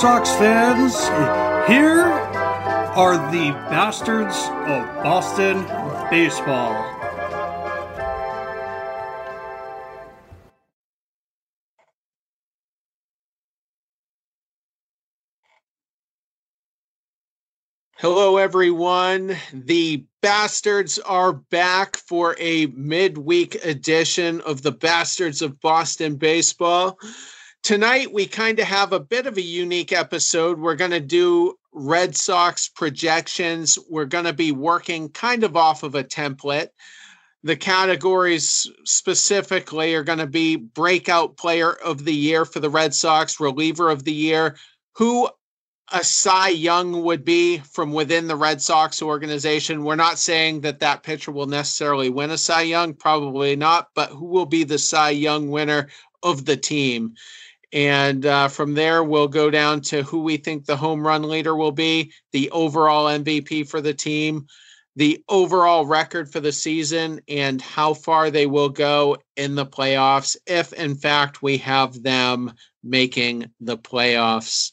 Sox fans. Here are the bastards of Boston baseball. Hello, everyone. The Bastards are back for a midweek edition of the Bastards of Boston Baseball. Tonight, we kind of have a bit of a unique episode. We're going to do Red Sox projections. We're going to be working kind of off of a template. The categories specifically are going to be breakout player of the year for the Red Sox, reliever of the year, who a Cy Young would be from within the Red Sox organization. We're not saying that that pitcher will necessarily win a Cy Young, probably not, but who will be the Cy Young winner of the team? And uh, from there, we'll go down to who we think the home run leader will be, the overall MVP for the team, the overall record for the season, and how far they will go in the playoffs, if in fact we have them making the playoffs.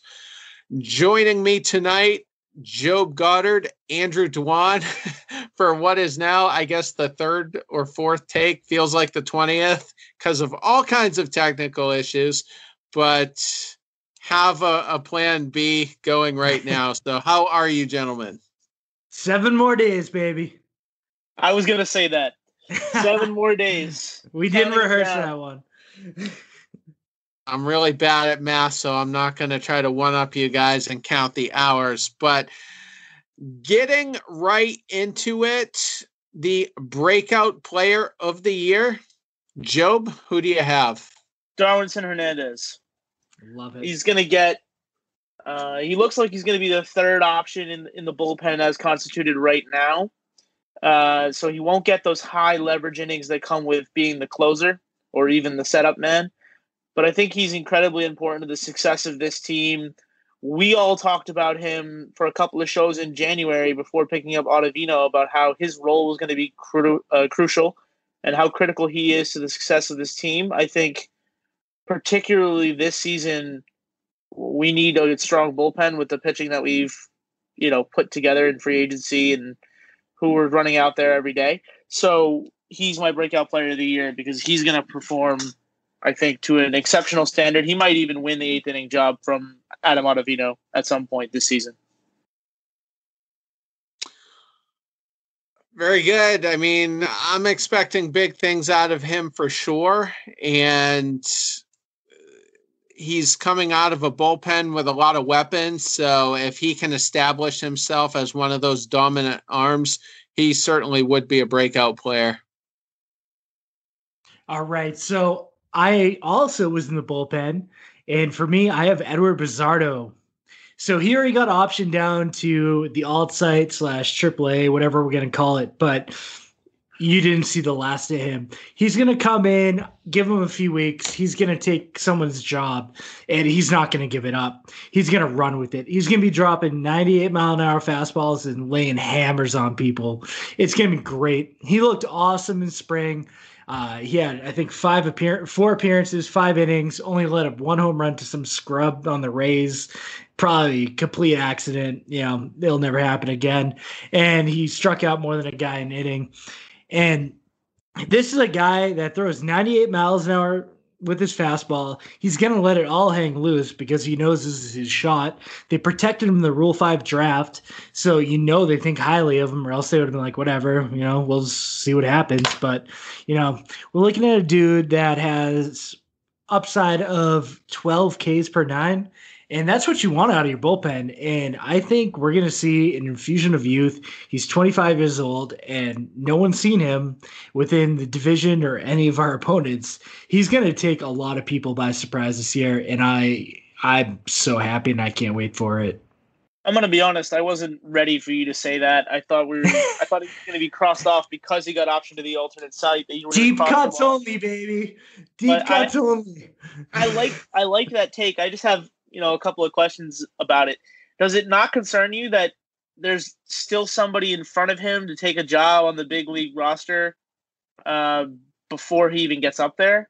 Joining me tonight, Job Goddard, Andrew Dwan, for what is now, I guess, the third or fourth take. Feels like the 20th because of all kinds of technical issues, but have a, a plan B going right now. so, how are you, gentlemen? Seven more days, baby. I was going to say that. Seven more days. We didn't rehearse that one. I'm really bad at math, so I'm not going to try to one up you guys and count the hours. But getting right into it, the breakout player of the year, Job, who do you have? Darwinzon Hernandez. Love it. He's going to get. Uh, he looks like he's going to be the third option in in the bullpen as constituted right now. Uh, so he won't get those high leverage innings that come with being the closer or even the setup man but I think he's incredibly important to the success of this team. We all talked about him for a couple of shows in January before picking up Ottavino about how his role was going to be cru- uh, crucial and how critical he is to the success of this team. I think, particularly this season, we need a strong bullpen with the pitching that we've, you know, put together in free agency and who we're running out there every day. So he's my breakout player of the year because he's going to perform I think, to an exceptional standard. He might even win the eighth inning job from Adam Ottavino at some point this season. Very good. I mean, I'm expecting big things out of him for sure. And he's coming out of a bullpen with a lot of weapons. So if he can establish himself as one of those dominant arms, he certainly would be a breakout player. All right. So I also was in the bullpen, and for me, I have Eduard Bazardo. So here he got optioned down to the alt site slash AAA, whatever we're gonna call it, but you didn't see the last of him. He's gonna come in, give him a few weeks. He's gonna take someone's job, and he's not gonna give it up. He's gonna run with it. He's gonna be dropping 98 mile an hour fastballs and laying hammers on people. It's gonna be great. He looked awesome in spring. Uh, he had, I think, five appear four appearances, five innings, only let up one home run to some scrub on the Rays. Probably complete accident. You know, it'll never happen again. And he struck out more than a guy in inning. And this is a guy that throws 98 miles an hour with his fastball. He's going to let it all hang loose because he knows this is his shot. They protected him in the Rule 5 draft. So you know they think highly of him, or else they would have been like, whatever, you know, we'll see what happens. But, you know, we're looking at a dude that has upside of 12 Ks per nine. And that's what you want out of your bullpen. And I think we're going to see an infusion of youth. He's 25 years old, and no one's seen him within the division or any of our opponents. He's going to take a lot of people by surprise this year, and I I'm so happy, and I can't wait for it. I'm going to be honest. I wasn't ready for you to say that. I thought we were. I thought he was going to be crossed off because he got option to the alternate site. That you were Deep cuts only, baby. Deep but cuts I, only. I like. I like that take. I just have you know a couple of questions about it. Does it not concern you that there's still somebody in front of him to take a job on the big league roster uh, before he even gets up there?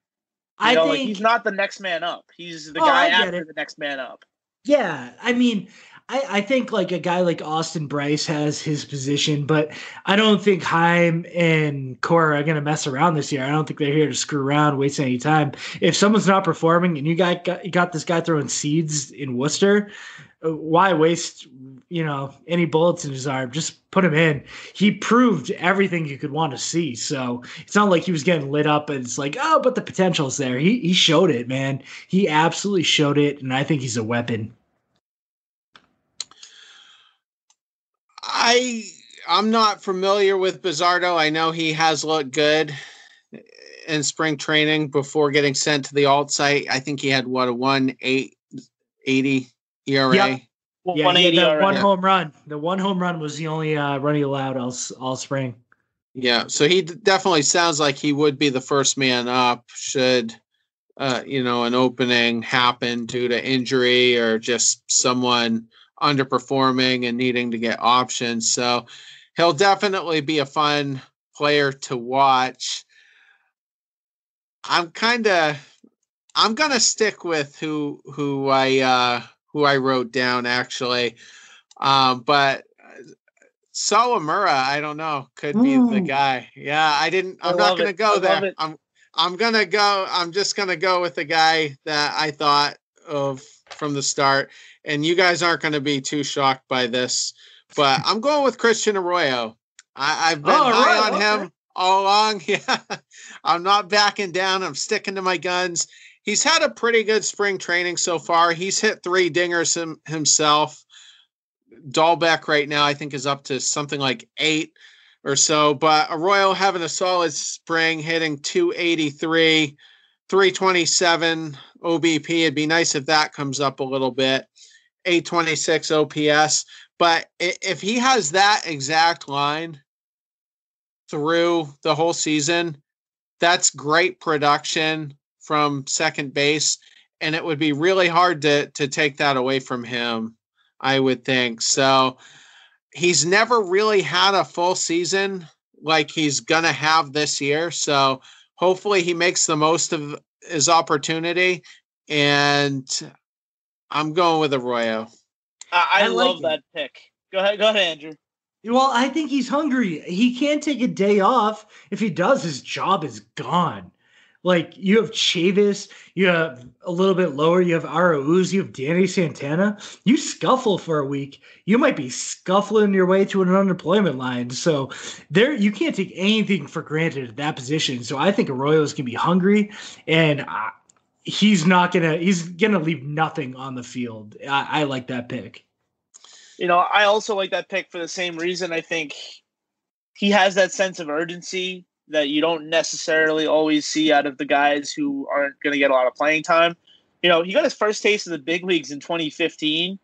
You I know, think like he's not the next man up. He's the oh, guy after it. the next man up. Yeah, I mean, I, I think like a guy like Austin Bryce has his position, but I don't think Chaim and Cora are going to mess around this year. I don't think they're here to screw around, waste any time. If someone's not performing and you got, got, got this guy throwing seeds in Worcester, uh, why waste you know any bullets in his arm? Just put him in. He proved everything you could want to see. So it's not like he was getting lit up and it's like, oh, but the potential's there. He he showed it, man. He absolutely showed it, and I think he's a weapon. I I'm not familiar with Bazardo. I know he has looked good in spring training before getting sent to the alt site. I think he had what a one eight eighty ERA. Yep. Yeah, he had one home run. The one home run was the only uh, run he allowed all all spring. Yeah, so he definitely sounds like he would be the first man up should uh, you know an opening happen due to injury or just someone underperforming and needing to get options. So he'll definitely be a fun player to watch. I'm kind of I'm gonna stick with who who I uh, who I wrote down actually, um, but uh, Sawamura I don't know could be the guy. Yeah, I didn't. I'm not gonna go I there. I'm I'm gonna go. I'm just gonna go with the guy that I thought of from the start, and you guys aren't going to be too shocked by this, but I'm going with Christian Arroyo. I, have been oh, high right, on okay. him all along. Yeah, I'm not backing down. I'm sticking to my guns. He's had a pretty good spring training so far. He's hit three dingers him, himself. Dalbec right now, I think, is up to something like eight or so. But Arroyo having a solid spring, hitting 283, 327 OBP. It'd be nice if that comes up a little bit. 826 OPS. But if he has that exact line through the whole season, that's great production from second base. And it would be really hard to, to take that away from him, I would think. So he's never really had a full season like he's going to have this year. So hopefully he makes the most of his opportunity. And I'm going with Arroyo. I, I, I love like that pick. Go ahead, go ahead, Andrew. Well, I think he's hungry. He can't take a day off. If he does, his job is gone. Like you have Chavis, you have a little bit lower, you have Arauz, you have Danny Santana. You scuffle for a week, you might be scuffling your way to an unemployment line. So there, you can't take anything for granted at that position. So I think Arroyo's gonna be hungry, and I, he's not gonna he's gonna leave nothing on the field. I, I like that pick. You know, I also like that pick for the same reason. I think he has that sense of urgency that you don't necessarily always see out of the guys who aren't going to get a lot of playing time. You know, he got his first taste of the big leagues in 2015,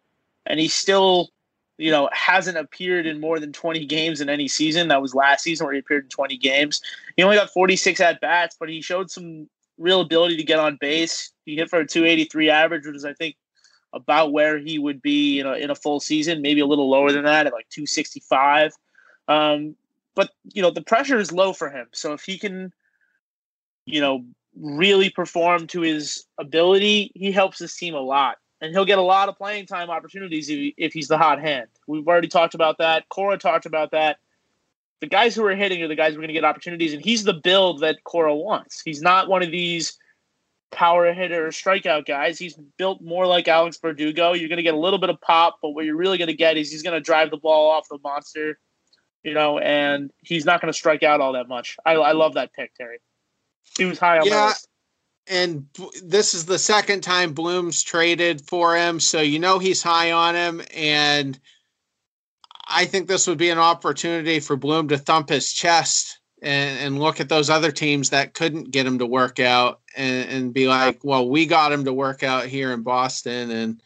and he still, you know, hasn't appeared in more than 20 games in any season. That was last season where he appeared in 20 games. He only got 46 at bats, but he showed some real ability to get on base. He hit for a 283 average, which is I think about where he would be in a, in a full season, maybe a little lower than that at like 265. Um, but you know the pressure is low for him, so if he can, you know, really perform to his ability, he helps his team a lot, and he'll get a lot of playing time opportunities if he's the hot hand. We've already talked about that. Cora talked about that the guys who are hitting are the guys who are going to get opportunities, and he's the build that Cora wants. He's not one of these power hitter strikeout guys. He's built more like Alex Verdugo. You're going to get a little bit of pop, but what you're really going to get is he's going to drive the ball off the monster, you know, and he's not going to strike out all that much. I, I love that pick, Terry. He was high on yeah. my list. And this is the second time Bloom's traded for him, so you know he's high on him, and – I think this would be an opportunity for Bloom to thump his chest and, and look at those other teams that couldn't get him to work out and, and be like, well, we got him to work out here in Boston, and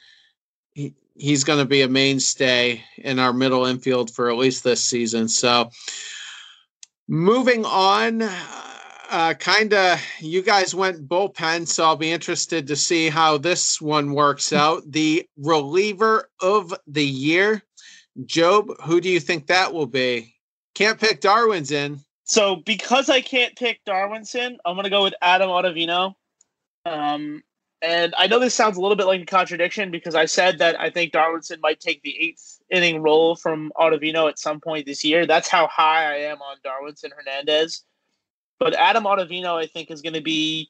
he, he's going to be a mainstay in our middle infield for at least this season. So, moving on, uh, kind of, you guys went bullpen, so I'll be interested to see how this one works out. The reliever of the year Job, who do you think that will be? Can't pick Darwinzon. So because I can't pick Darwinzon, I'm gonna go with Adam Ottavino. Um, and I know this sounds a little bit like a contradiction because I said that I think Darwinzon might take the eighth inning role from Ottavino at some point this year. That's how high I am on Darwinzon Hernandez. But Adam Ottavino, I think, is going to be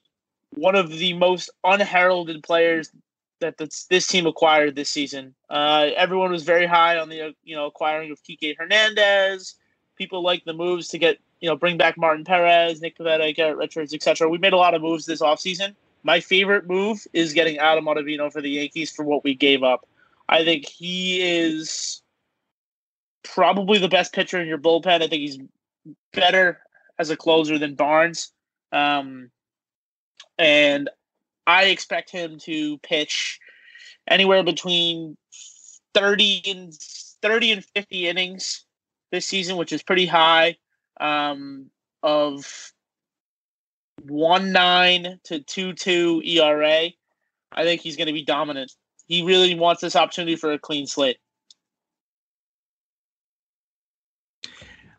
one of the most unheralded players that this, this team acquired this season. Uh, everyone was very high on the uh, you know acquiring of Kike Hernandez. People like the moves to get you know bring back Martin Perez, Nick Pivetta, Garrett Richards, etc. We made a lot of moves this offseason. My favorite move is getting Adam Ottavino for the Yankees for what we gave up. I think he is probably the best pitcher in your bullpen. I think he's better as a closer than Barnes. Um, and I expect him to pitch anywhere between 30 and 30 and 50 innings this season, which is pretty high. Um, of one nine to two two ERA. I think he's going to be dominant. He really wants this opportunity for a clean slate.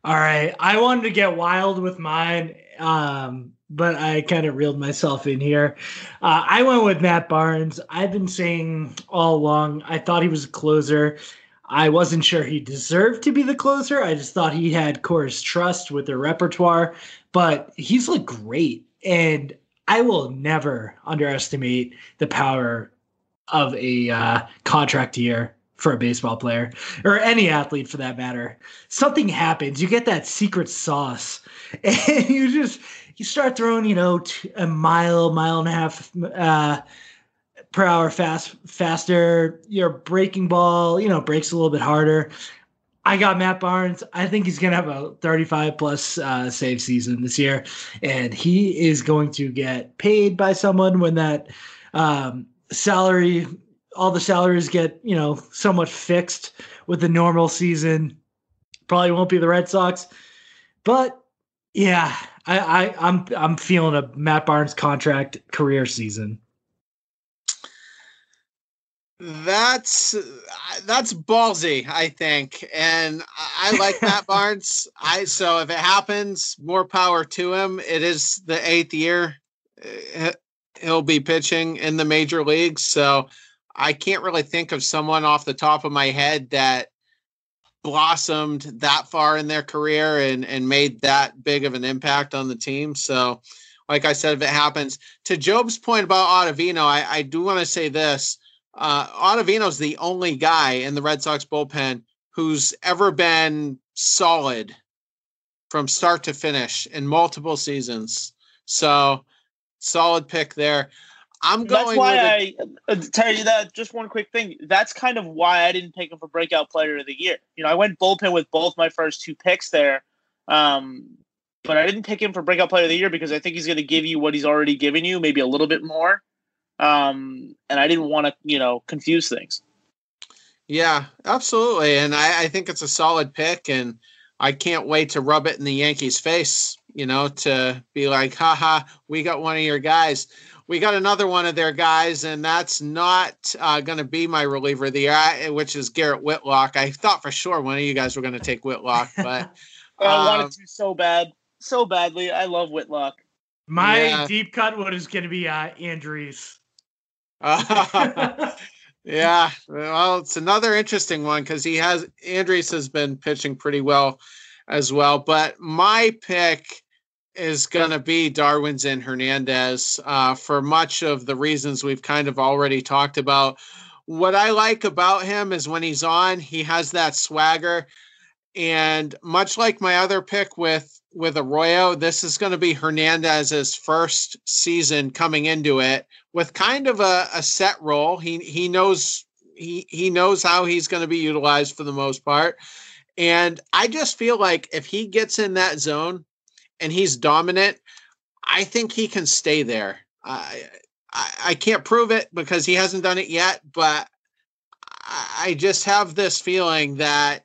All right, I wanted to get wild with mine, um, but I kind of reeled myself in here. Uh, I went with Matt Barnes. I've been saying all along I thought he was a closer. I wasn't sure he deserved to be the closer. I just thought he had Cora's trust with the repertoire, but he's looked great. And I will never underestimate the power of a uh, contract year for a baseball player or any athlete for that matter. Something happens, you get that secret sauce, and you just you start throwing, you know, a mile, mile and a half uh, per hour fast faster. Your breaking ball, you know, breaks a little bit harder. I got Matt Barnes. I think he's going to have a 35 plus uh, save season this year, and he is going to get paid by someone when that um, salary, all the salaries get you know somewhat fixed with the normal season. Probably won't be the Red Sox, but yeah, I, I I'm I'm feeling a Matt Barnes contract career season. That's that's ballsy, I think, and I like Matt Barnes. I so if it happens, more power to him. It is the eighth year eh, he'll be pitching in the major leagues, so I can't really think of someone off the top of my head that blossomed that far in their career and and made that big of an impact on the team. So, like I said, if it happens, to Job's point about Ottavino, I, I do want to say this uh, Ottavino's the only guy in the Red Sox bullpen who's ever been solid from start to finish in multiple seasons. So, solid pick there. I'm going. That's why I uh, tell you that. Just one quick thing. That's kind of why I didn't pick him for breakout player of the year. You know, I went bullpen with both my first two picks there, um, but I didn't pick him for breakout player of the year because I think he's going to give you what he's already given you, maybe a little bit more um, and I didn't want to, you know, confuse things. Yeah, absolutely, and I, I think it's a solid pick, and I can't wait to rub it in the Yankees' face. You know, to be like, haha, we got one of your guys. We got another one of their guys, and that's not uh, going to be my reliever of the year, which is Garrett Whitlock. I thought for sure one of you guys were going to take Whitlock, but I wanted um, to so bad, so badly. I love Whitlock. My yeah. deep cut one is going to be uh, Andriese. yeah, well, it's another interesting one because he has Andriese has been pitching pretty well as well. But my pick is going to be Darwinzon Hernandez uh, for much of the reasons we've kind of already talked about. What I like about him is when he's on, he has that swagger. And much like my other pick with with Arroyo, this is going to be Hernandez's first season coming into it with kind of a, a set role. He he knows he he knows how he's going to be utilized for the most part. And I just feel like if he gets in that zone and he's dominant, I think he can stay there. I I, I can't prove it because he hasn't done it yet, but I just have this feeling that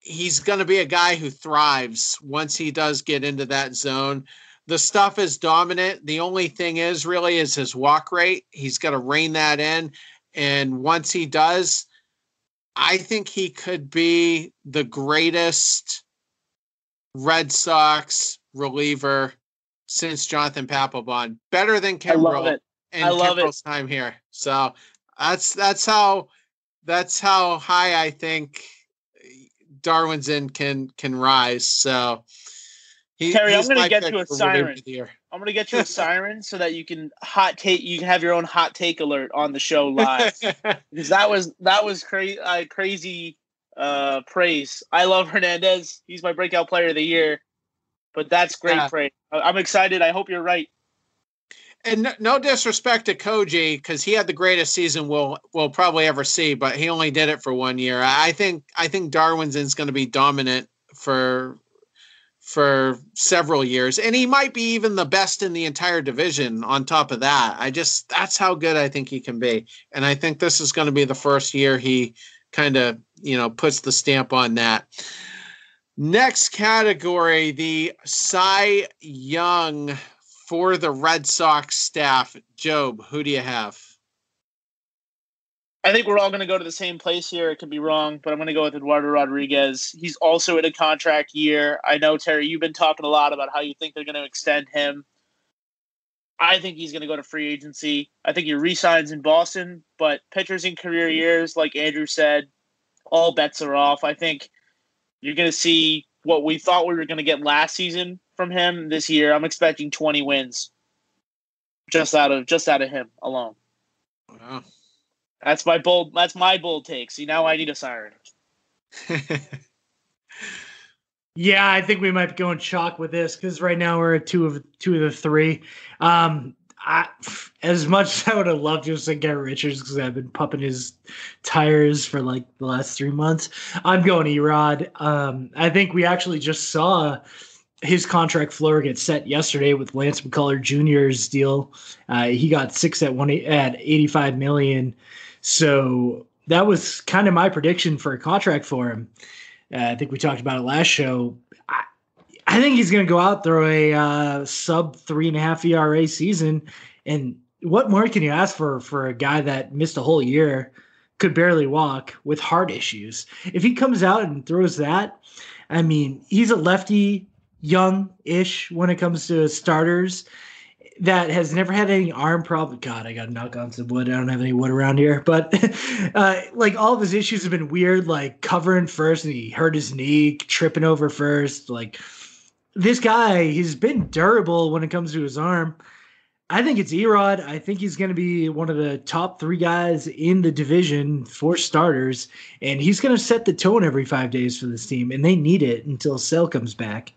he's going to be a guy who thrives once he does get into that zone. The stuff is dominant. The only thing is really is his walk rate. He's got to rein that in. And once he does, I think he could be the greatest Red Sox reliever since Jonathan Papelbon. Better than Kimbrel I love it. Kimbrel's time here. So that's that's how that's how high I think Darwinzon can can rise. So he, Terry, I'm gonna get you a for Rookie of siren. I'm gonna get you a siren so that you can hot take. You can have your own hot take alert on the show live because that was that was crazy uh, crazy uh, praise. I love Hernandez. He's my breakout player of the year. But that's great Yeah. praise. I'm excited. I hope you're right. and no, no disrespect to Koji because he had the greatest season we'll we'll probably ever see, but he only did it for one year. I I think I think Darwinzon is going to be dominant for for several years, and he might be even the best in the entire division. On top of that, I just that's how good I think he can be, and I think this is going to be the first year he kind of you know puts the stamp on that. Next category, the Cy Young for the Red Sox staff. Job, who do you have? I think we're all going to go to the same place here. It could be wrong, but I'm going to go with Eduardo Rodriguez. He's also in a contract year. I know, Terry, you've been talking a lot about how you think they're going to extend him. I think he's going to go to free agency. I think he resigns in Boston, but pitchers in career years, like Andrew said, all bets are off. I think you're going to see what we thought we were going to get last season from him this year. I'm expecting 20 wins just out of just out of him alone. Wow. That's my bold. That's my bold take. See, now I need a siren. Yeah, I think we might be going chalk with this because right now we're at two of two of the three. Um, I, as much as I would have loved to get Richards because I've been pumping his tires for like the last three months, I'm going Erod. Um, I think we actually just saw his contract floor get set yesterday with Lance McCullers Jr.'s deal. Uh, he got six at one at 85 million. So that was kind of my prediction for a contract for him. Uh, I think we talked about it last show. I, think he's going to go out throw a uh, sub three and a half ERA season, and what more can you ask for for a guy that missed a whole year, could barely walk with heart issues? If he comes out and throws that, I mean, he's a lefty, young-ish when it comes to starters. That has never had any arm problem. God, I got to knock on some wood. I don't have any wood around here, but uh, like all of his issues have been weird, like covering first, and he hurt his knee, tripping over first. Like this guy, he's been durable when it comes to his arm. I think it's Erod. I think he's going to be one of the top three guys in the division for starters, and he's going to set the tone every five days for this team, and they need it until Sale comes back.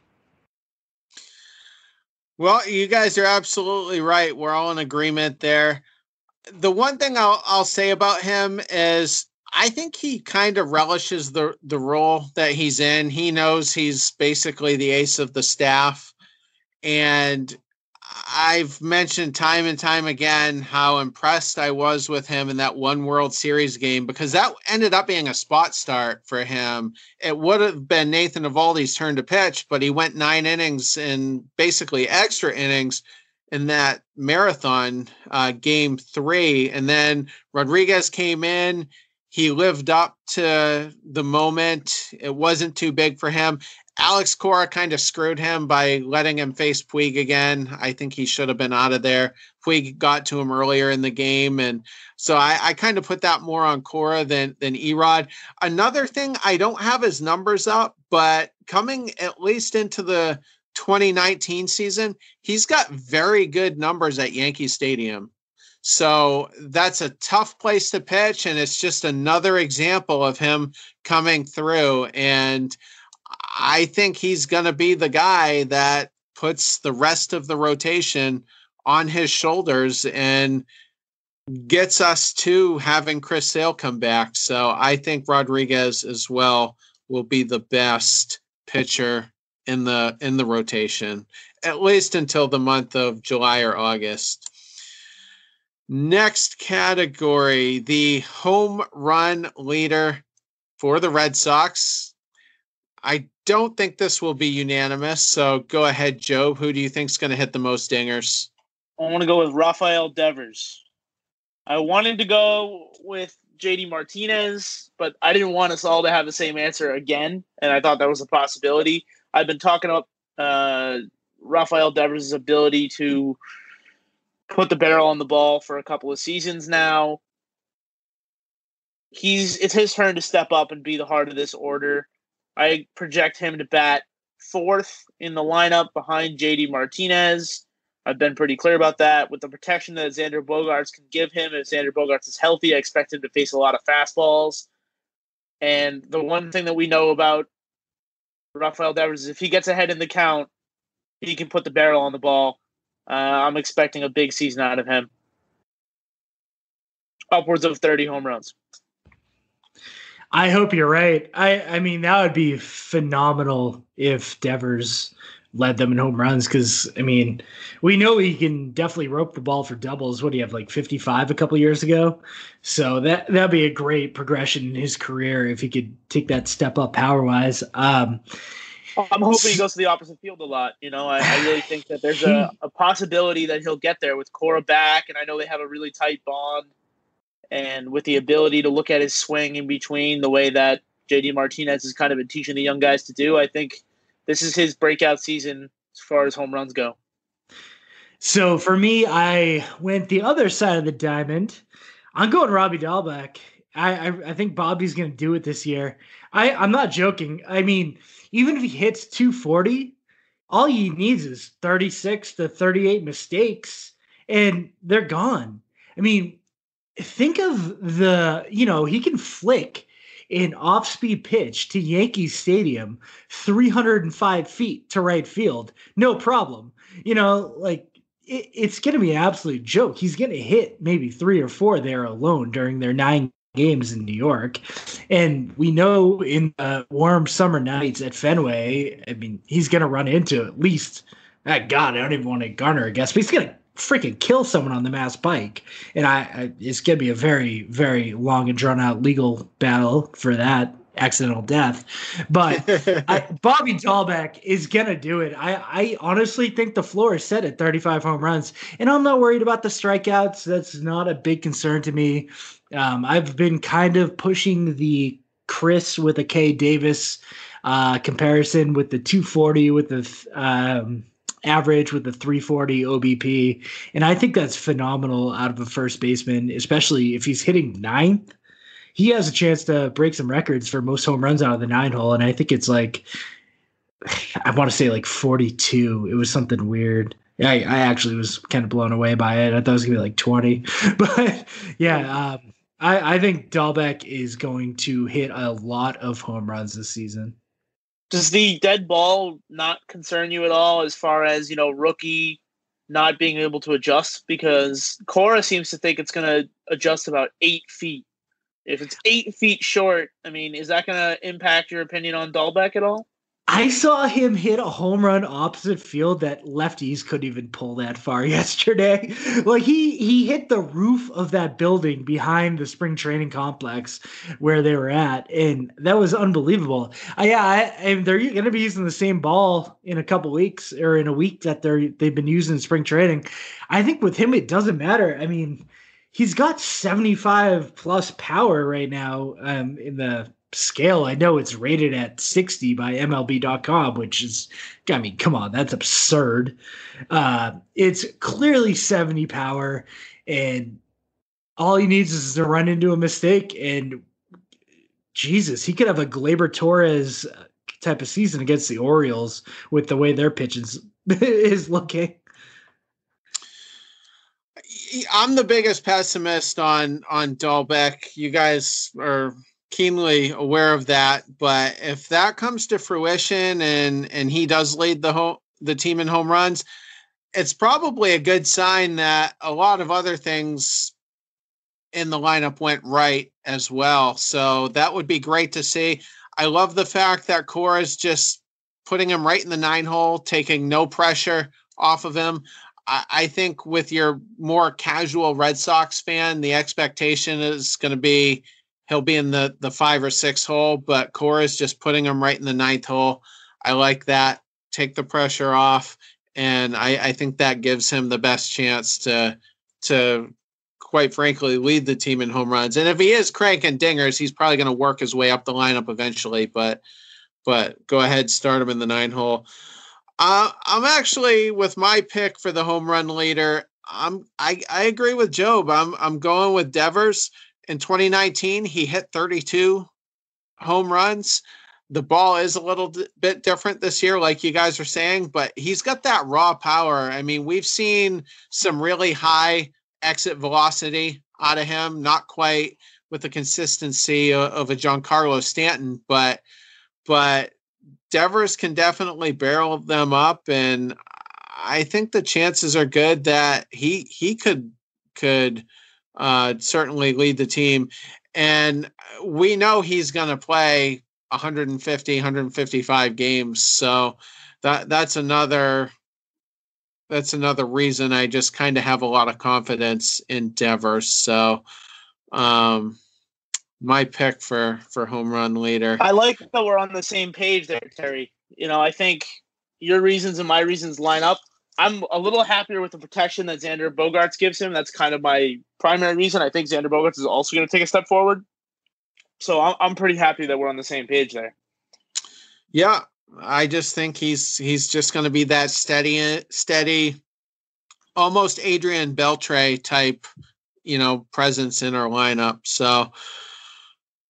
Well, you guys are absolutely right. We're all in agreement there. The one thing I'll I'll say about him is I think he kind of relishes the the role that he's in. He knows he's basically the ace of the staff and I've mentioned time and time again how impressed I was with him in that one World Series game because that ended up being a spot start for him. It would have been Nathan Eovaldi's turn to pitch, but he went nine innings and basically extra innings in that marathon uh, game three. And then Rodriguez came in. He lived up to the moment. It wasn't too big for him. Alex Cora kind of screwed him by letting him face Puig again. I think he should have been out of there. Puig got to him earlier in the game, and so I, I kind of put that more on Cora than than Erod. Another thing, I don't have his numbers up, but coming at least into the 2019 season, he's got very good numbers at Yankee Stadium. So that's a tough place to pitch, and it's just another example of him coming through and. I think he's going to be the guy that puts the rest of the rotation on his shoulders and gets us to having Chris Sale come back. So I think Rodriguez as well will be the best pitcher in the in the rotation at least until the month of July or August. Next category, the home run leader for the Red Sox. I don't think this will be unanimous. So go ahead, Joe. Who do you think is going to hit the most dingers? I want to go with Rafael Devers. I wanted to go with JD Martinez, but I didn't want us all to have the same answer again, and I thought that was a possibility. I've been talking about uh, Rafael Devers' ability to put the barrel on the ball for a couple of seasons now. He's it's his turn to step up and be the heart of this order. I project him to bat fourth in the lineup behind JD Martinez. I've been pretty clear about that. With the protection that Xander Bogaerts can give him, if Xander Bogaerts is healthy, I expect him to face a lot of fastballs. And the one thing that we know about Rafael Devers is if he gets ahead in the count, he can put the barrel on the ball. Uh, I'm expecting a big season out of him. Upwards of 30 home runs. I hope you're right. I, I mean, that would be phenomenal if Devers led them in home runs because I mean, we know he can definitely rope the ball for doubles. What do you have like 55 a couple years ago? So that that'd be a great progression in his career if he could take that step up power wise. Um, I'm hoping he goes to the opposite field a lot. You know, I, I really think that there's a, a possibility that he'll get there with Cora back, and I know they have a really tight bond, and with the ability to look at his swing in between the way that JD Martinez has kind of been teaching the young guys to do. I think this is his breakout season as far as home runs go. So for me, I went the other side of the diamond. I'm going Robbie Dalbec. I I, I think Bobby's going to do it this year. I I'm not joking. I mean, even if he hits 240, all he needs is 36 to 38 mistakes, and they're gone. I mean, think of the you know he can flick an off speed pitch to Yankee Stadium, 305 feet to right field. No problem. You know, like it, it's going to be an absolute joke. He's going to hit maybe three or four there alone during their nine games in New York. And we know in the warm summer nights at Fenway, I mean, he's going to run into at least, ah, God, I don't even want to garner a guess, but he's going to freaking kill someone on the Mass Pike. and I, I it's gonna be a very very long and drawn out legal battle for that accidental death. But I, Bobby Dalbec is gonna do it. I I honestly think the floor is set at 35 home runs, and I'm not worried about the strikeouts. That's not a big concern to me. Um, I've been kind of pushing the Chris with a K Davis uh, comparison with the 240 with the um, average with the 340 OBP. And I think that's phenomenal out of a first baseman, especially if he's hitting ninth. He has a chance to break some records for most home runs out of the nine hole. And I think it's like, I want to say like 42. It was something weird. I, I actually was kind of blown away by it. I thought it was to be like 20. But yeah, um, I, I think Dalbec is going to hit a lot of home runs this season does the dead ball not concern you at all as far as you know rookie not being able to adjust because Cora seems to think it's going to adjust about eight feet. If it's eight feet short, I mean, is that going to impact your opinion on Dalbec at all? I saw him hit a home run opposite field that lefties couldn't even pull that far yesterday. like he he hit the roof of that building behind the spring training complex where they were at, and that was unbelievable. Uh, yeah, I, I, they're going to be using the same ball in a couple weeks or in a week that they're they've been using spring training. I think with him it doesn't matter. I mean, he's got seventy five plus power right now um, in the scale, I know it's rated at 60 by MLB.com, which is, I mean, come on, that's absurd. Uh, it's clearly 70 power, and all he needs is to run into a mistake. And Jesus, he could have a Gleyber Torres type of season against the Orioles with the way their pitch is, looking. I'm the biggest pessimist on on Dalbec. You guys are keenly aware of that. But if that comes to fruition and and he does lead the home the team in home runs, it's probably a good sign that a lot of other things in the lineup went right as well. So that would be great to see. I love the fact that Cora's just putting him right in the nine hole, taking no pressure off of him. I, I think with your more casual Red Sox fan, the expectation is going to be he'll be in the the five or six hole, but Cora's just putting him right in the ninth hole. I like that. Take the pressure off, and I, I think that gives him the best chance to to quite frankly lead the team in home runs. And if he is cranking dingers, he's probably going to work his way up the lineup eventually. But but go ahead, start him in the nine hole. Uh, I'm actually with my pick for the home run leader. I'm I, I agree with Job. I'm I'm going with Devers. In 2019, he hit 32 home runs. The ball is a little d- bit different this year, like you guys are saying, but he's got that raw power. I mean, we've seen some really high exit velocity out of him, not quite with the consistency of, of a Giancarlo Stanton, but but Devers can definitely barrel them up, and I think the chances are good that he he could could uh, certainly lead the team. And we know he's going to play 150, 155 games. So that that's another that's another reason I just kind of have a lot of confidence in Devers. So um my pick for for home run leader. I like that we're on the same page there, Terry. You know, I think your reasons and my reasons line up. I'm a little happier with the protection that Xander Bogaerts gives him. That's kind of my primary reason. I think Xander Bogaerts is also going to take a step forward. So I'm, I'm pretty happy that we're on the same page there. Yeah, I just think he's he's just going to be that steady, steady, almost Adrian Beltre type, you know, presence in our lineup. So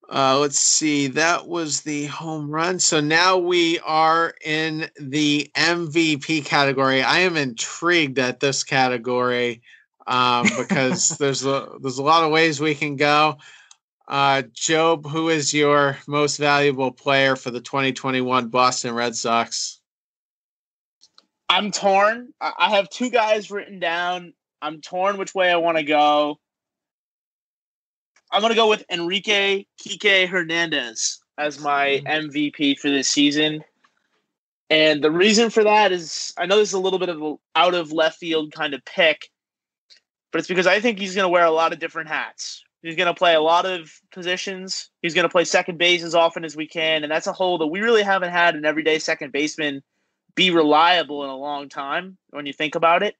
uh, let's see. That was the home run. So now we are in the MVP category. I am intrigued at this category um, because there's a there's a lot of ways we can go. Uh, Job, who is your most valuable player for the 2021 Boston Red Sox? I'm torn. I have two guys written down. I'm torn which way I want to go. I'm to go with Enrique Kike Hernandez as my MVP for this season. And the reason for that is I know this is a little bit of an out of left field kind of pick, but it's because I think he's going to wear a lot of different hats. He's going to play a lot of positions. He's going to play second base as often as we can. And that's a hole that we really haven't had an everyday second baseman be reliable in a long time when you think about it.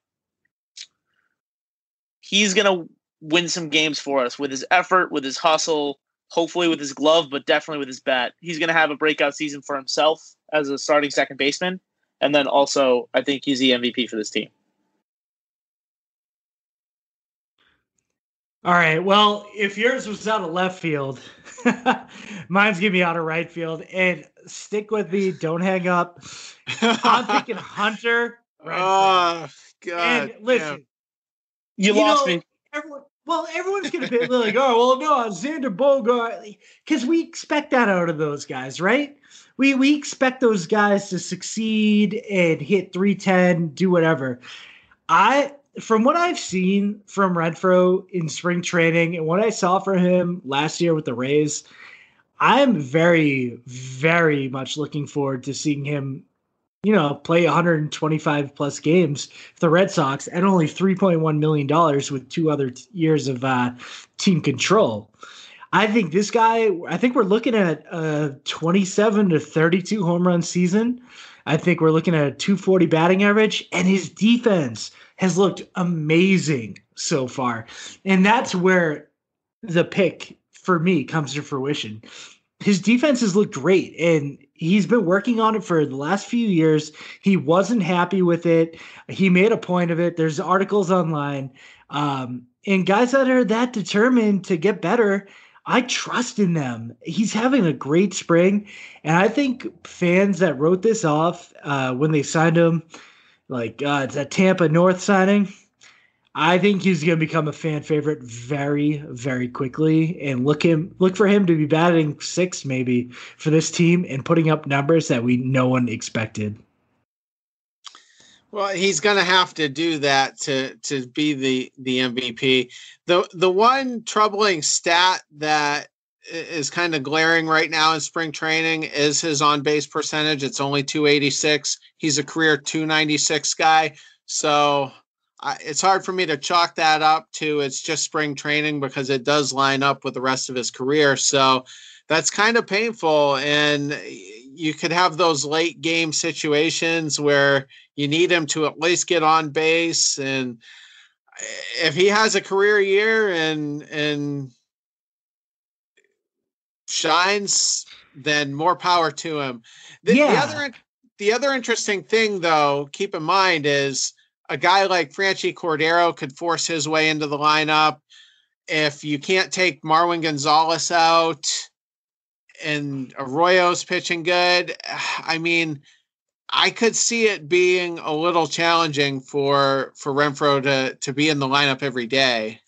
He's going to win some games for us with his effort, with his hustle, hopefully with his glove, but definitely with his bat. He's going to have a breakout season for himself as a starting second baseman. And then also, I think he's the MVP for this team. All right. Well, if yours was out of left field, mine's gonna be out of right field. And stick with me. Don't hang up. I'm thinking Hunter. Right oh God! And listen, you, you lost know, me everyone, well, everyone's going to be like, oh, well, no, Xander Bogart, because we expect that out of those guys, right? We we expect those guys to succeed and hit 310, do whatever. I from what I've seen from Renfroe in spring training and what I saw for him last year with the Rays, I'm very, very much looking forward to seeing him you know, play 125 plus games for the Red Sox at only 3.1 million dollars with two other t- years of uh, team control. I think this guy. I think we're looking at a 27 to 32 home run season. I think we're looking at a 240 batting average, and his defense has looked amazing so far. And that's where the pick for me comes to fruition. His defense has looked great, and he's been working on it for the last few years. He wasn't happy with it. He made a point of it. There's articles online. Um, and guys that are that determined to get better, I trust in them. He's having a great spring. And I think fans that wrote this off uh, when they signed him, like uh, it's a Tampa North signing, I think he's going to become a fan favorite very, very quickly, and look him look for him to be batting six maybe for this team and putting up numbers that we no one expected. Well, he's going to have to do that to to be the the MVP. the The one troubling stat that is kind of glaring right now in spring training is his on base percentage. It's only 286. He's a career 296 guy. So I, it's hard for me to chalk that up to it's just spring training because it does line up with the rest of his career. So that's kind of painful. And you could have those late game situations where you need him to at least get on base. And eh, if he has a career year and, and, shines then more power to him the, yeah. the other the other interesting thing though keep in mind is a guy like Franchy Cordero could force his way into the lineup. If you can't take Marwin Gonzalez out and Arroyo's pitching good, I mean, I could see it being a little challenging for for Renfroe to to be in the lineup every day.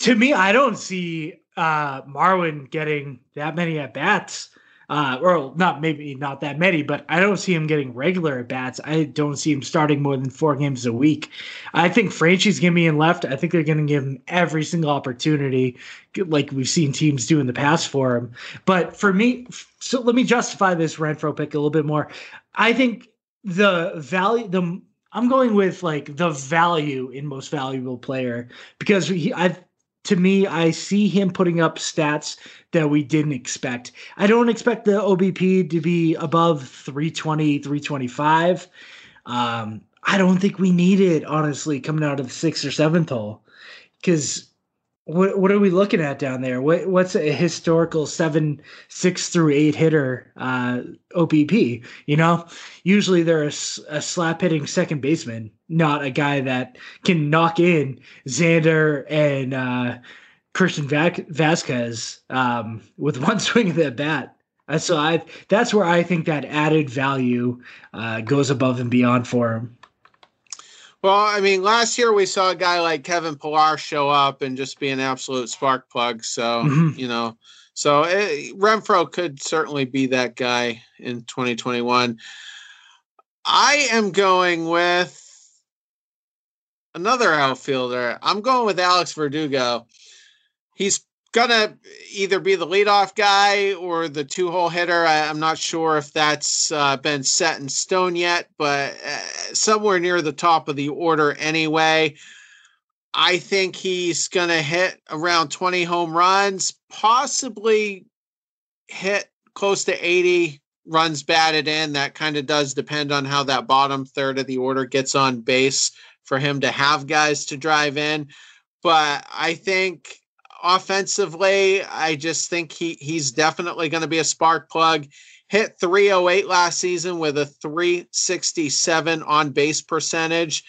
To me, I don't see uh, Marwin getting that many at bats uh, or not maybe not that many, but I don't see him getting regular at bats. I don't see him starting more than four games a week. I think Franchy's going to be in left. I think they're going to give him every single opportunity, like we've seen teams do in the past for him. But for me, so let me justify this Renfroe pick a little bit more. I think the value, the I'm going with like the value in most valuable player because he, I to me, I see him putting up stats that we didn't expect. I don't expect the OBP to be above 320, 325. Um, I don't think we need it, honestly, coming out of the sixth or seventh hole. Because what what are we looking at down there? What what's a historical seven six through eight hitter uh, OBP? You know, usually they're a, a slap hitting second baseman, not a guy that can knock in Xander and uh, Christian Vazquez um, with one swing of the bat. So I that's where I think that added value uh, goes above and beyond for him. Well, I mean, last year we saw a guy like Kevin Pillar show up and just be an absolute spark plug. So, mm-hmm. you know, so it, eh, Renfroe could certainly be that guy in 2021. I am going with another outfielder. I'm going with Alex Verdugo. He's gonna either be the leadoff guy or the two hole hitter. I, am not sure if that's uh, been set in stone yet, but uh, somewhere near the top of the order anyway. I think he's gonna hit around 20 home runs, possibly hit close to 80 runs batted in. That kind of does depend on how that bottom third of the order gets on base for him to have guys to drive in. But I think offensively, I just think he he's definitely going to be a spark plug. Hit 308 last season with a 367 on base percentage.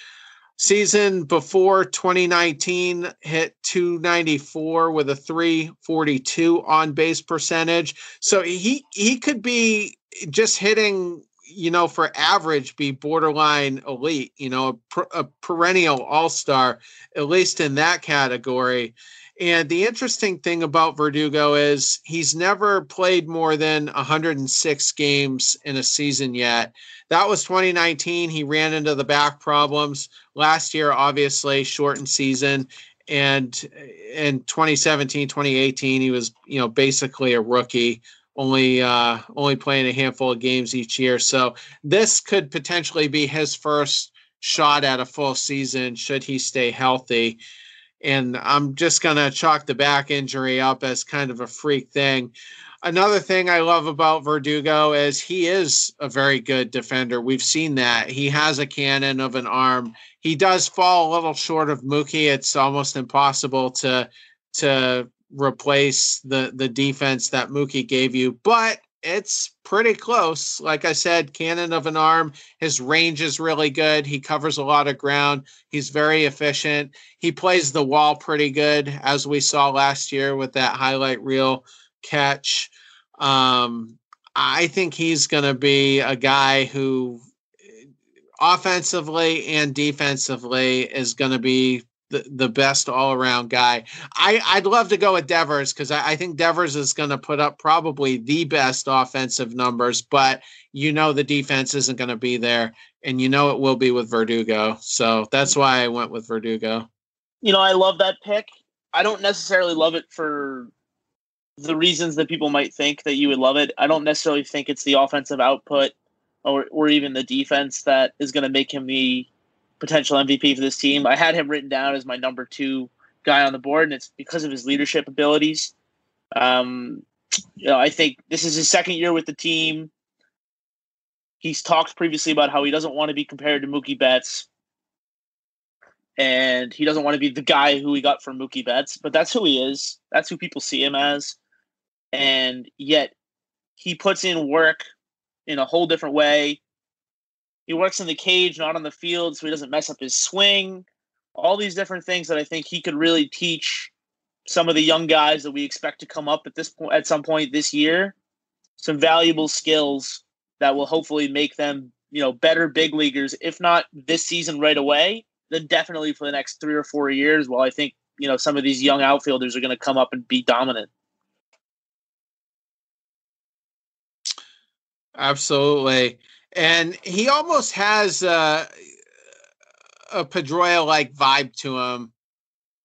Season before 2019 hit 294 with a 342 on base percentage. So he he could be just hitting you know, for average, be borderline elite, you know, a, a perennial all star, at least in that category. And the interesting thing about Verdugo is he's never played more than 106 games in a season yet. That was 2019. He ran into the back problems. Last year, obviously, shortened season. And in 2017, 2018, he was, you know, basically a rookie, only uh, only playing a handful of games each year. So this could potentially be his first shot at a full season should he stay healthy and I'm just going to chalk the back injury up as kind of a freak thing. Another thing I love about Verdugo is he is a very good defender. We've seen that. He has a cannon of an arm. He does fall a little short of Mookie. It's almost impossible to to replace the the defense that Mookie gave you, but it's pretty close. Like I said, cannon of an arm. His range is really good. He covers a lot of ground. He's very efficient. He plays the wall pretty good, as we saw last year with that highlight reel catch. Um, I think he's going to be a guy who, offensively and defensively, is going to be the, the best all around guy. I, I'd love to go with Devers because I, I think Devers is going to put up probably the best offensive numbers, but you know the defense isn't going to be there, and you know it will be with Verdugo. So that's why I went with Verdugo. You know, I love that pick. I don't necessarily love it for the reasons that people might think that you would love it. I don't necessarily think it's the offensive output or or even the defense that is going to make him the potential MVP for this team. I had him written down as my number two guy on the board, and it's because of his leadership abilities. Um, you know, I think this is his second year with the team. He's talked previously about how he doesn't want to be compared to Mookie Betts, and he doesn't want to be the guy who he got from Mookie Betts. But that's who he is. That's who people see him as, and yet he puts in work in a whole different way he works in the cage, not on the field, so he doesn't mess up his swing. All these different things that I think he could really teach some of the young guys that we expect to come up at this point at some point this year. Some valuable skills that will hopefully make them you know better big leaguers if not this season right away then definitely for the next three or four years well i think you know some of these young outfielders are going to come up and be dominant. Absolutely and he almost has uh, a pedroia like vibe to him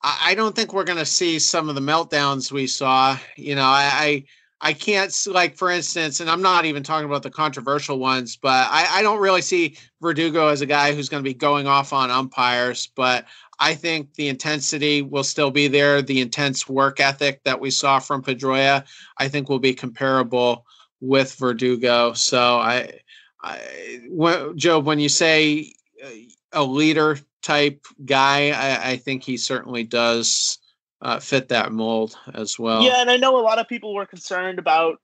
I don't think we're going to see some of the meltdowns we saw. You know, I, I, I can't like, for instance, and I'm not even talking about the controversial ones, but I, I don't really see Verdugo as a guy who's going to be going off on umpires. But I think the intensity will still be there. The intense work ethic that we saw from Pedroia, I think, will be comparable with Verdugo. So I, I, when, Joe, when you say uh, a leader type guy, I, I think he certainly does uh, fit that mold as well. Yeah, and I know a lot of people were concerned about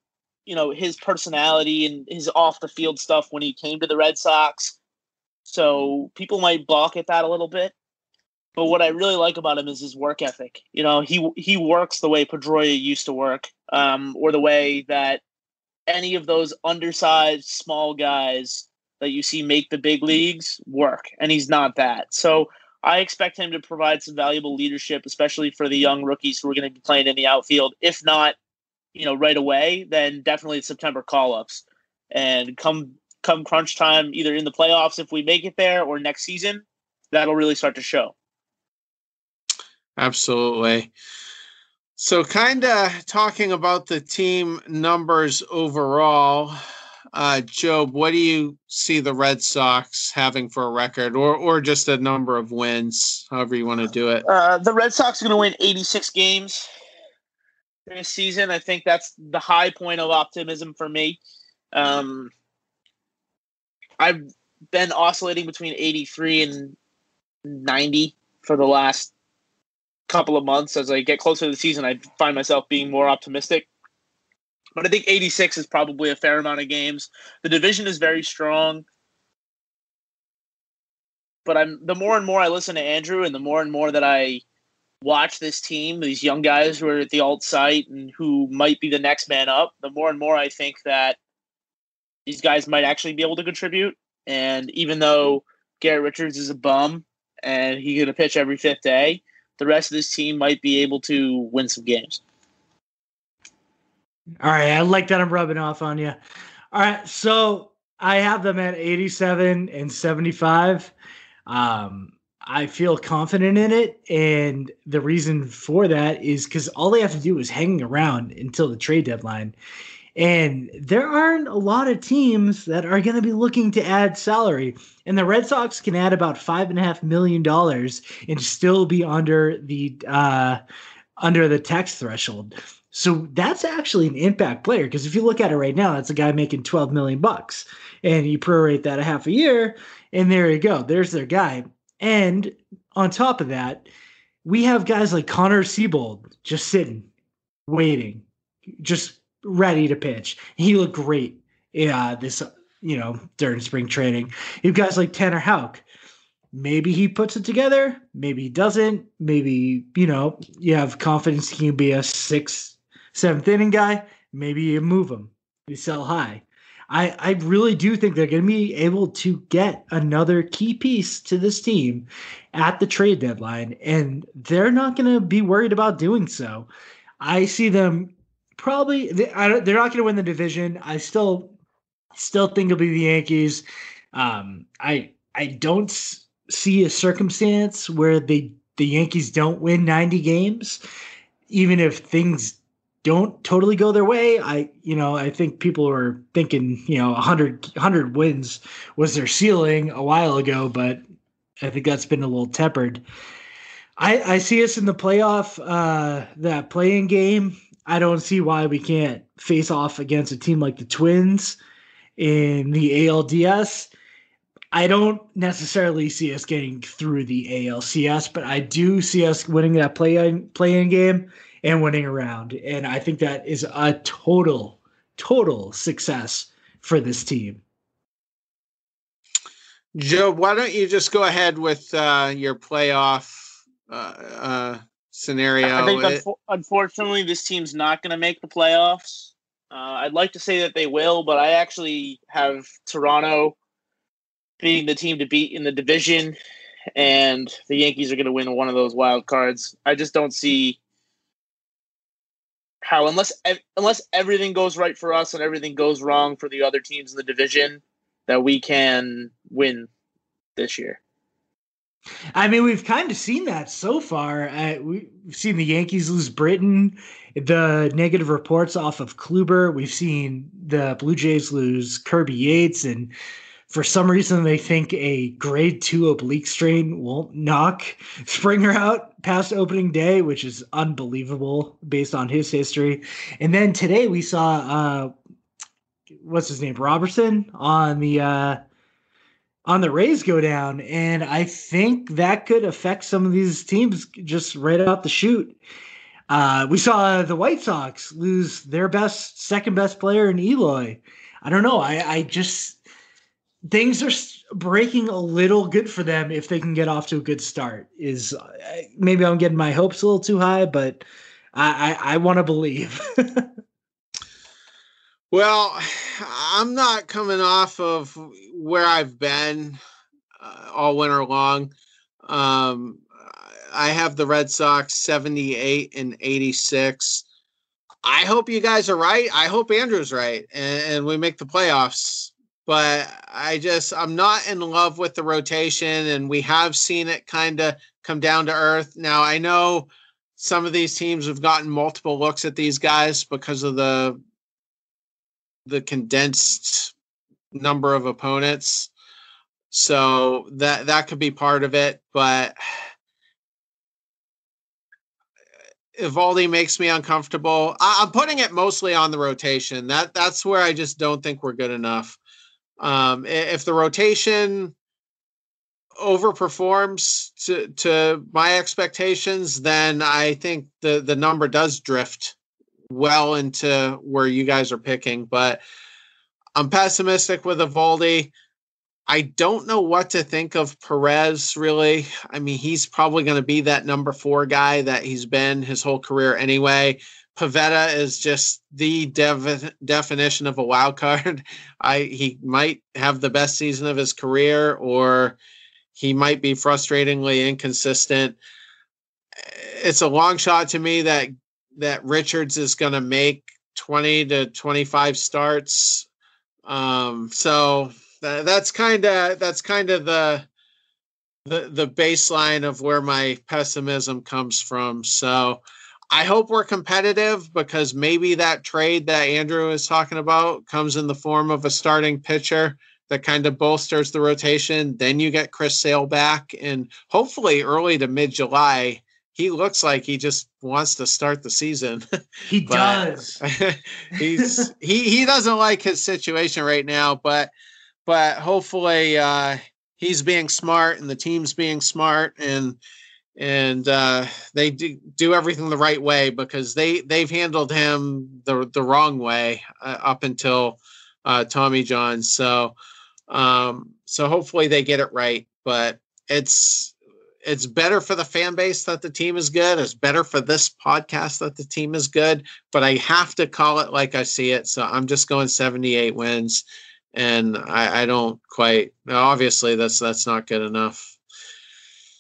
you know his personality and his off the field stuff when he came to the Red Sox. So people might balk at that a little bit. But what I really like about him is his work ethic. You know, he he works the way Pedroia used to work, um, or the way that any of those undersized small guys that you see make the big leagues work, and he's not that. So I expect him to provide some valuable leadership, especially for the young rookies who are going to be playing in the outfield. If not, you know, right away, then definitely September call ups. And come come crunch time, either in the playoffs if we make it there, or next season, that'll really start to show. Absolutely. So, kind of talking about the team numbers overall uh, Job, what do you see the Red Sox having for a record, or or just a number of wins, however you want to do it? Uh, the Red Sox are going to win 86 games this season. I think that's the high point of optimism for me. Um, I've been oscillating between 83 and 90 for the last couple of months. As I get closer to the season, I find myself being more optimistic. But I think 86 is probably a fair amount of games. The division is very strong. But I'm the more and more I listen to Andrew and the more and more that I watch this team, these young guys who are at the alt site and who might be the next man up, the more and more I think that these guys might actually be able to contribute. And even though Garrett Richards is a bum and he's going to pitch every fifth day, the rest of this team might be able to win some games. All right, I like that I'm rubbing off on you. All right, so I have them at 87 and 75. Um, I feel confident in it, and the reason for that is because all they have to do is hang around until the trade deadline. And there aren't a lot of teams that are going to be looking to add salary. And the Red Sox can add about five and a half million dollars and still be under the uh, under the tax threshold. So that's actually an impact player because if you look at it right now, that's a guy making 12 million bucks and you prorate that a half a year and there you go. There's their guy. And on top of that, we have guys like Connor Seabold just sitting, waiting, just ready to pitch. He looked great. Yeah, this you know during spring training. You have guys like Tanner Houck maybe he puts it together maybe he doesn't maybe you know you have confidence he can be a sixth seventh inning guy maybe you move him you sell high i i really do think they're going to be able to get another key piece to this team at the trade deadline and they're not going to be worried about doing so i see them probably they're not going to win the division i still still think it'll be the yankees um i i don't see a circumstance where they the Yankees don't win 90 games, even if things don't totally go their way. I, you know, I think people are thinking, you know, 100, 100 wins was their ceiling a while ago, but I think that's been a little tempered. I, I see us in the playoff, uh, that playing game. I don't see why we can't face off against a team like the Twins in the ALDS. I don't necessarily see us getting through the ALCS, but I do see us winning that play playing game and winning around. And I think that is a total, total success for this team. Joe, why don't you just go ahead with uh, your playoff uh, uh, scenario? I think It- unfo- unfortunately this team's not going to make the playoffs. Uh, I'd like to say that they will, but I actually have Toronto being the team to beat in the division, and the Yankees are going to win one of those wild cards. I just don't see how, unless unless everything goes right for us and everything goes wrong for the other teams in the division, that we can win this year. I mean, we've kind of seen that so far. Uh, we've seen the Yankees lose Britton, the negative reports off of Kluber. We've seen the Blue Jays lose Kirby Yates, and for some reason, they think a grade two oblique strain won't knock Springer out past opening day, which is unbelievable based on his history. And then today we saw uh, what's his name, Robertson, on the. Uh, on the Rays go down, and I think that could affect some of these teams just right out the chute. Uh, we saw the White Sox lose their best, second best player in Eloy. I don't know. I, I just things are breaking a little good for them if they can get off to a good start. Is uh, maybe I'm getting my hopes a little too high, but I I, I want to believe. Well, I'm not coming off of where I've been uh, all winter long. Um, I have the Red Sox 78 and 86. I hope you guys are right. I hope Andrew's right and, and we make the playoffs. But I just, I'm not in love with the rotation, and we have seen it kind of come down to earth. Now, I know some of these teams have gotten multiple looks at these guys because of the the condensed number of opponents. So that that could be part of it, but Eovaldi makes me uncomfortable. I, I'm putting it mostly on the rotation. That that's where I just don't think we're good enough. Um, if the rotation overperforms to to my expectations, then I think the the number does drift well into where you guys are picking, but I'm pessimistic with Eovaldi. I don't know what to think of Perez, really. I mean, he's probably going to be that number four guy that he's been his whole career anyway. Pivetta is just the dev- definition of a wild card. I he might have the best season of his career, or he might be frustratingly inconsistent. It's a long shot to me that that Richards is going to make 20 to 25 starts. Um, so tha- that's kind of that's kind of the the the baseline of where my pessimism comes from. So I hope we're competitive because maybe that trade that Andrew is talking about comes in the form of a starting pitcher that kind of bolsters the rotation. Then you get Chris Sale back, and hopefully early to mid July, he looks like he just wants to start the season. he does. he's he he doesn't like his situation right now, but but hopefully uh he's being smart and the team's being smart and and uh they do, do everything the right way because they they've handled him the the wrong way uh, up until uh Tommy John so um so hopefully they get it right but it's it's better for the fan base that the team is good. It's better for this podcast that the team is good. But I have to call it like I see it. So I'm just going 78 wins, and I, I don't quite. Obviously, that's that's not good enough.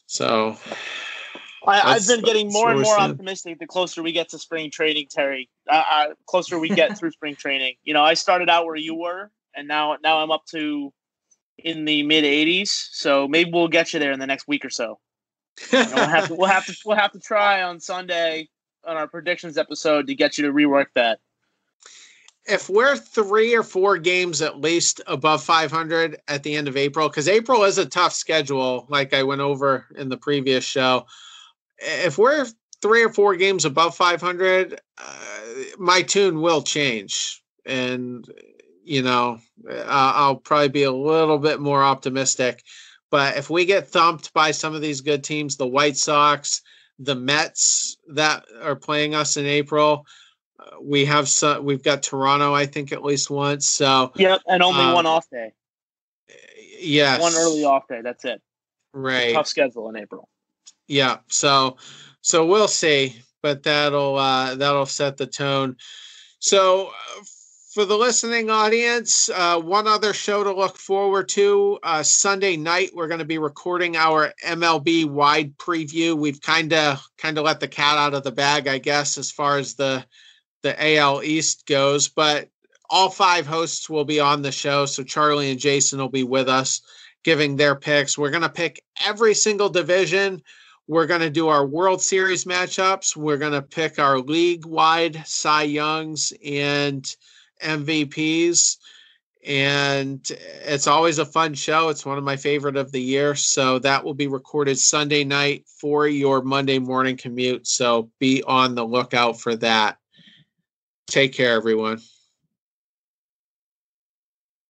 So I, I've been getting more and more optimistic the closer we get to spring training, Terry. Uh, uh, closer we get through spring training. You know, I started out where you were, and now now I'm up to in the mid 80s. So maybe we'll get you there in the next week or so. We'll have to we'll have to we'll have to try on Sunday on our predictions episode to get you to rework that. if we're three or four games at least above 500 at the end of April, because April is a tough schedule, like I went over in the previous show. If we're three or four games above 500, uh, my tune will change. And, you know, I'll probably be a little bit more optimistic. But if we get thumped by some of these good teams, the White Sox, the Mets that are playing us in April, uh, we have some. We've got Toronto, I think, at least once. So Yep, and only Um, one off day. Yes. One early off day. That's it. Right. Tough schedule in April. Yeah. So so we'll see, but that'll uh that'll set the tone. So uh, for the listening audience, uh, one other show to look forward to. Uh, Sunday night, we're going to be recording our MLB wide preview. We've kind of kind of let the cat out of the bag, I guess, as far as the the AL East goes. But all five hosts will be on the show, so Charlie and Jason will be with us, giving their picks. We're going to pick every single division. We're going to do our World Series matchups. We're going to pick our league wide Cy Youngs and MVPs. And it's always a fun show. It's one of my favorite of the year. So that will be recorded Sunday night for your Monday morning commute. So be on the lookout for that. Take care, everyone.